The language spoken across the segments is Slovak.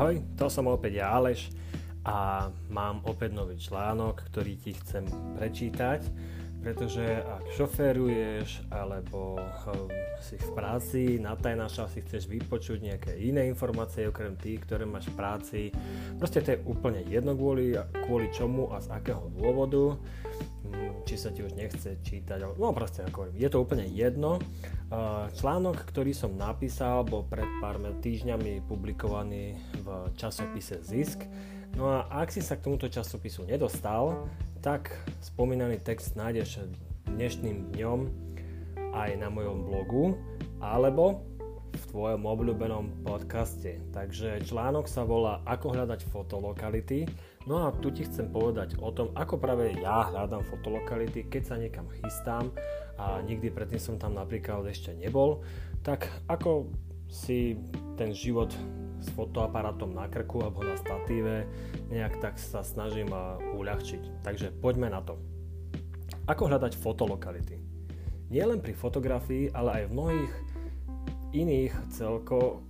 Ahoj, to som opäť ja Aleš a mám opäť nový článok, ktorý ti chcem prečítať, pretože ak šoféruješ alebo hm, si v práci, na tajnáša si chceš vypočuť nejaké iné informácie okrem tých, ktoré máš v práci, proste to je úplne jedno kvôli, kvôli čomu a z akého dôvodu, hm, či sa ti už nechce čítať, no proste ako je to úplne jedno. Článok, ktorý som napísal, bol pred pár týždňami publikovaný v časopise Zisk. No a ak si sa k tomuto časopisu nedostal, tak spomínaný text nájdeš dnešným dňom aj na mojom blogu alebo v tvojom obľúbenom podcaste. Takže článok sa volá Ako hľadať fotolokality. No a tu ti chcem povedať o tom, ako práve ja hľadám fotolokality, keď sa niekam chystám a nikdy predtým som tam napríklad ešte nebol, tak ako si ten život s fotoaparátom na krku alebo na statíve nejak tak sa snažím uľahčiť. Takže poďme na to. Ako hľadať fotolokality? Nie len pri fotografii, ale aj v mnohých iných celko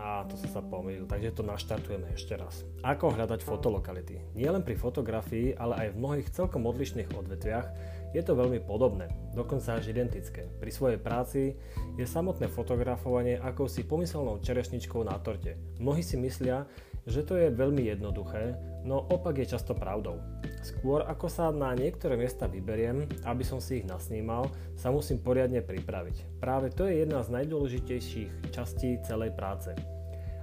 a to som sa pomýlil, takže to naštartujeme ešte raz. Ako hľadať fotolokality? Nie len pri fotografii, ale aj v mnohých celkom odlišných odvetviach je to veľmi podobné, dokonca až identické. Pri svojej práci je samotné fotografovanie ako si pomyselnou čerešničkou na torte. Mnohí si myslia, že to je veľmi jednoduché, no opak je často pravdou. Skôr ako sa na niektoré miesta vyberiem, aby som si ich nasnímal, sa musím poriadne pripraviť. Práve to je jedna z najdôležitejších častí celej práce.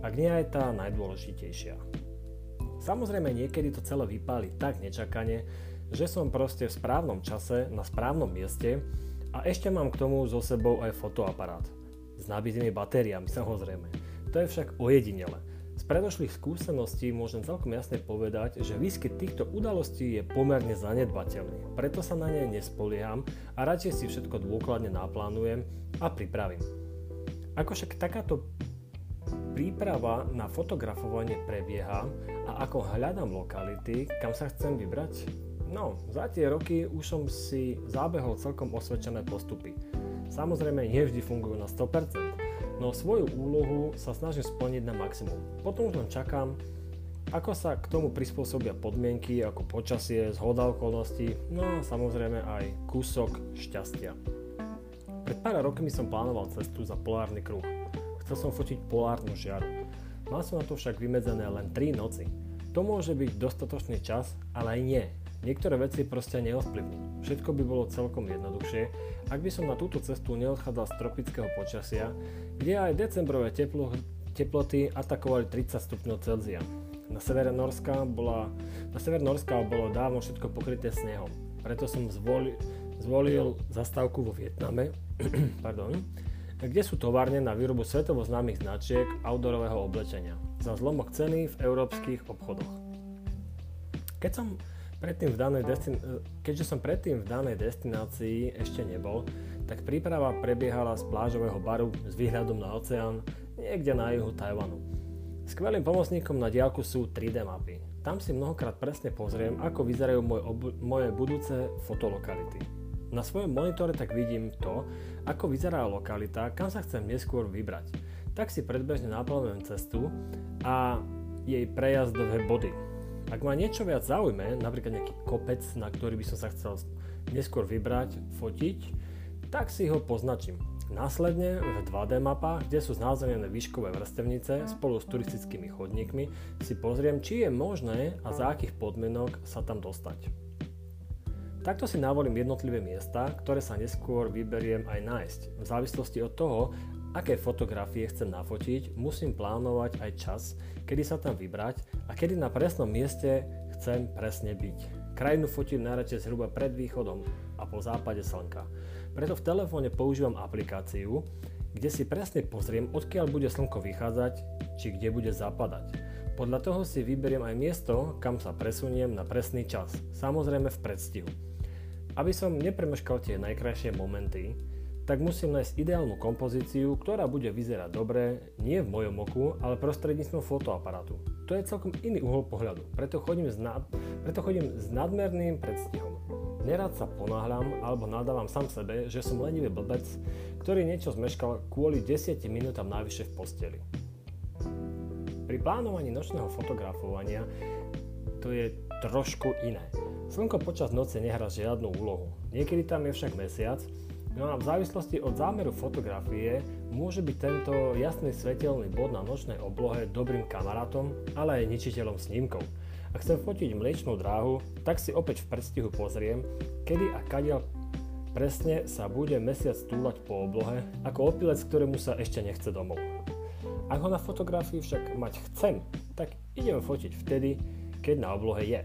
Ak nie aj tá najdôležitejšia. Samozrejme niekedy to celé vypáli tak nečakane, že som proste v správnom čase, na správnom mieste a ešte mám k tomu so sebou aj fotoaparát. S nabitými batériami samozrejme. To je však ojedinele. Z predošlých skúseností môžem celkom jasne povedať, že výskyt týchto udalostí je pomerne zanedbateľný. Preto sa na ne nespolieham a radšej si všetko dôkladne naplánujem a pripravím. Ako však takáto príprava na fotografovanie prebieha a ako hľadám lokality, kam sa chcem vybrať, No, za tie roky už som si zábehol celkom osvedčené postupy. Samozrejme, nie vždy fungujú na 100%, no svoju úlohu sa snažím splniť na maximum. Potom len čakám, ako sa k tomu prispôsobia podmienky ako počasie, zhoda okolností, no a samozrejme aj kúsok šťastia. Pred pár rokmi som plánoval cestu za polárny kruh. Chcel som fotiť polárnu žiaru. Mal som na to však vymedzené len 3 noci. To môže byť dostatočný čas, ale aj nie. Niektoré veci proste neovplyvní. Všetko by bolo celkom jednoduchšie, ak by som na túto cestu neodchádzal z tropického počasia, kde aj decembrové teplo, teploty atakovali 30 stupňov Celzia. Na severe Norska, bola, na sever Norska bolo dávno všetko pokryté snehom. Preto som zvolil, zvolil zastávku vo Vietname, pardon, kde sú továrne na výrobu svetovo známych značiek outdoorového oblečenia za zlomok ceny v európskych obchodoch. Keď som predtým v danej destin- keďže som predtým v danej destinácii ešte nebol, tak príprava prebiehala z plážového baru s výhľadom na oceán niekde na juhu Tajvanu. Skvelým pomocníkom na diálku sú 3D mapy. Tam si mnohokrát presne pozriem, ako vyzerajú moje, obu- moje budúce fotolokality. Na svojom monitore tak vidím to, ako vyzerá lokalita, kam sa chcem neskôr vybrať. Tak si predbežne naplánujem cestu a jej prejazdové body, ak ma niečo viac zaujme, napríklad nejaký kopec, na ktorý by som sa chcel neskôr vybrať, fotiť, tak si ho poznačím. Následne v 2D mapách, kde sú znázornené výškové vrstevnice spolu s turistickými chodníkmi, si pozriem, či je možné a za akých podmienok sa tam dostať. Takto si navolím jednotlivé miesta, ktoré sa neskôr vyberiem aj nájsť. V závislosti od toho, aké fotografie chcem nafotiť, musím plánovať aj čas, kedy sa tam vybrať a kedy na presnom mieste chcem presne byť. Krajinu fotím najradšej zhruba pred východom a po západe slnka. Preto v telefóne používam aplikáciu, kde si presne pozriem, odkiaľ bude slnko vychádzať, či kde bude zapadať. Podľa toho si vyberiem aj miesto, kam sa presuniem na presný čas, samozrejme v predstihu. Aby som nepremeškal tie najkrajšie momenty, tak musím nájsť ideálnu kompozíciu, ktorá bude vyzerať dobre nie v mojom oku, ale prostredníctvom fotoaparátu. To je celkom iný uhol pohľadu, preto chodím s, nad, preto chodím s nadmerným predstihom. Nerad sa ponáhľam alebo nadávam sám sebe, že som lenivý blbec, ktorý niečo zmeškal kvôli 10 minútam najvyššie v posteli. Pri plánovaní nočného fotografovania to je trošku iné. Slnko počas noci nehrá žiadnu úlohu. Niekedy tam je však mesiac, no a v závislosti od zámeru fotografie môže byť tento jasný svetelný bod na nočnej oblohe dobrým kamarátom, ale aj ničiteľom snímkov. Ak chcem fotiť mliečnú dráhu, tak si opäť v predstihu pozriem, kedy a kadiaľ presne sa bude mesiac túlať po oblohe, ako opilec, ktorému sa ešte nechce domov. Ak ho na fotografii však mať chcem, tak idem fotiť vtedy, keď na oblohe je.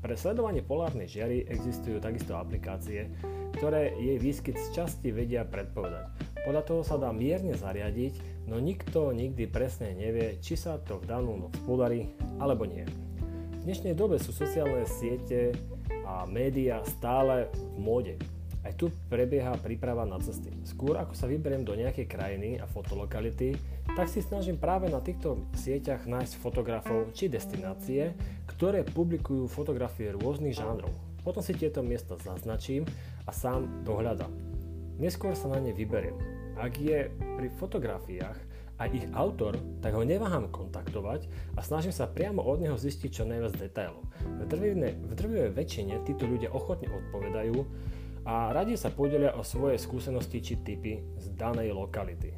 Pre sledovanie polárnej žiary existujú takisto aplikácie, ktoré jej výskyt z časti vedia predpovedať. Podľa toho sa dá mierne zariadiť, no nikto nikdy presne nevie, či sa to v danú noc podarí alebo nie. V dnešnej dobe sú sociálne siete a médiá stále v móde. Aj tu prebieha príprava na cesty. Skôr ako sa vyberiem do nejakej krajiny a fotolokality, tak si snažím práve na týchto sieťach nájsť fotografov či destinácie, ktoré publikujú fotografie rôznych žánrov. Potom si tieto miesta zaznačím a sám dohľadám. Neskôr sa na ne vyberiem. Ak je pri fotografiách aj ich autor, tak ho neváham kontaktovať a snažím sa priamo od neho zistiť čo najviac detailov. V drvivej väčšine títo ľudia ochotne odpovedajú a radi sa podelia o svoje skúsenosti či typy z danej lokality.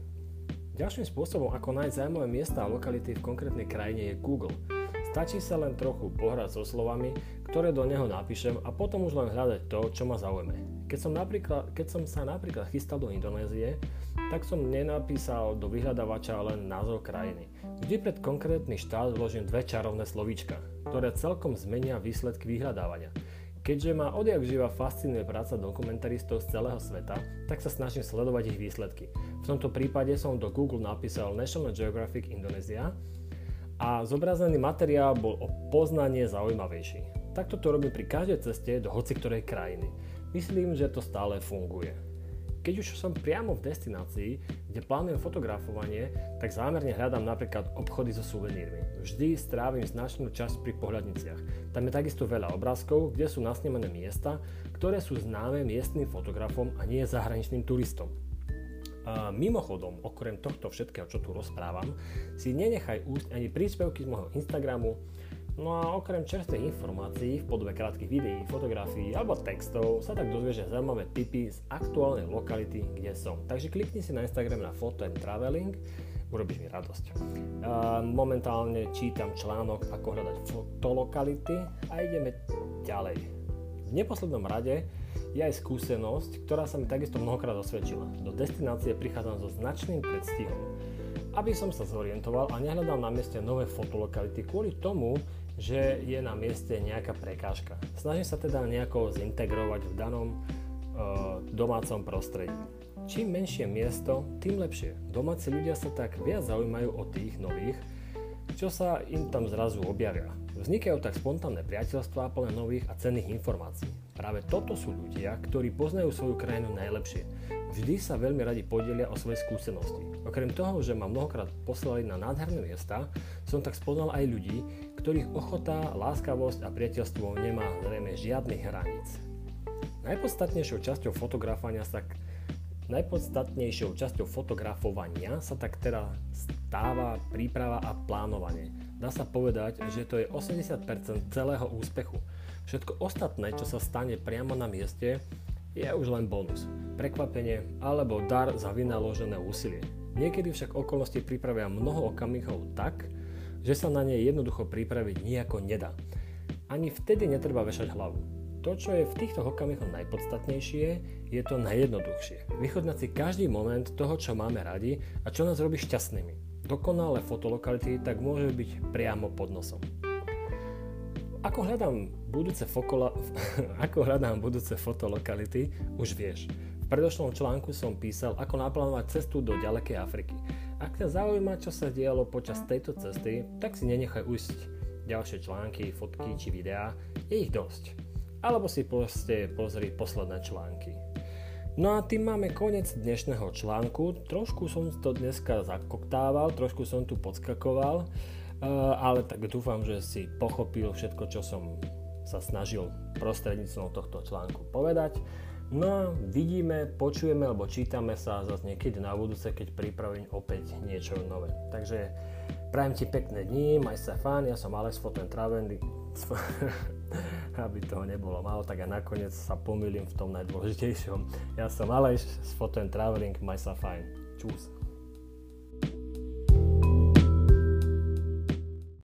Ďalším spôsobom, ako nájsť zaujímavé miesta a lokality v konkrétnej krajine je Google. Stačí sa len trochu pohrať so slovami, ktoré do neho napíšem a potom už len hľadať to, čo ma zaujme. Keď som, napríklad, keď som sa napríklad chystal do Indonézie, tak som nenapísal do vyhľadávača len názov krajiny. Vždy pred konkrétny štát vložím dve čarovné slovíčka, ktoré celkom zmenia výsledky vyhľadávania. Keďže ma odjak živa fascinuje práca dokumentaristov z celého sveta, tak sa snažím sledovať ich výsledky. V tomto prípade som do Google napísal National Geographic Indonesia a zobrazený materiál bol o poznanie zaujímavejší. Takto to robím pri každej ceste do hoci ktorej krajiny. Myslím, že to stále funguje. Keď už som priamo v destinácii, kde plánujem fotografovanie, tak zámerne hľadám napríklad obchody so suvenírmi. Vždy strávim značnú časť pri pohľadniciach. Tam je takisto veľa obrázkov, kde sú nasnímané miesta, ktoré sú známe miestnym fotografom a nie zahraničným turistom. A mimochodom, okrem tohto všetkého, čo tu rozprávam, si nenechaj úsť ani príspevky z môjho Instagramu, No a okrem čerstvých informácií v podobe krátkych videí, fotografií alebo textov sa tak dozvieš zaujímavé tipy z aktuálnej lokality, kde som. Takže klikni si na Instagram na Photo and Traveling, urobíš mi radosť. Momentálne čítam článok ako hľadať fotolokality a ideme ďalej. V neposlednom rade je aj skúsenosť, ktorá sa mi takisto mnohokrát osvedčila. Do destinácie prichádzam so značným predstihom aby som sa zorientoval a nehľadal na mieste nové fotolokality kvôli tomu, že je na mieste nejaká prekážka. Snažím sa teda nejako zintegrovať v danom e, domácom prostredí. Čím menšie miesto, tým lepšie. Domáci ľudia sa tak viac zaujímajú o tých nových, čo sa im tam zrazu objavia. Vznikajú tak spontánne priateľstvá plné nových a cenných informácií. Práve toto sú ľudia, ktorí poznajú svoju krajinu najlepšie. Vždy sa veľmi radi podelia o svoje skúsenosti. Okrem toho, že ma mnohokrát poslali na nádherné miesta, som tak spoznal aj ľudí, ktorých ochota, láskavosť a priateľstvo nemá zrejme žiadnych hraníc. Najpodstatnejšou časťou fotografovania sa Najpodstatnejšou časťou fotografovania sa tak teda stáva príprava a plánovanie. Dá sa povedať, že to je 80% celého úspechu. Všetko ostatné, čo sa stane priamo na mieste, je už len bonus, prekvapenie alebo dar za vynaložené úsilie. Niekedy však okolnosti pripravia mnoho okamihov tak, že sa na ne jednoducho pripraviť nejako nedá. Ani vtedy netreba vešať hlavu. To, čo je v týchto okamihoch najpodstatnejšie, je to najjednoduchšie. Vychodnať si každý moment toho, čo máme radi a čo nás robí šťastnými. Dokonalé fotolokality tak môže byť priamo pod nosom. Ako hľadám budúce, fokola, ako hľadám budúce fotolokality, už vieš. V predošlom článku som písal, ako naplánovať cestu do ďalekej Afriky. Ak ťa zaujíma, čo sa dialo počas tejto cesty, tak si nenechaj ujsť ďalšie články, fotky či videá, je ich dosť. Alebo si proste pozri posledné články. No a tým máme koniec dnešného článku. Trošku som to dneska zakoktával, trošku som tu podskakoval. Eh, ale tak dúfam, že si pochopil všetko, čo som sa snažil prostredníctvom tohto článku povedať. No vidíme, počujeme alebo čítame sa zase niekedy na budúce, keď pripravím opäť niečo nové. Takže Prajem ti pekné dni, maj sa fajn, ja som Alex and Traveling. Aby toho nebolo málo, tak a nakoniec sa pomýlim v tom najdôležitejšom. Ja som Aleš z and Traveling, maj sa fajn. Čus.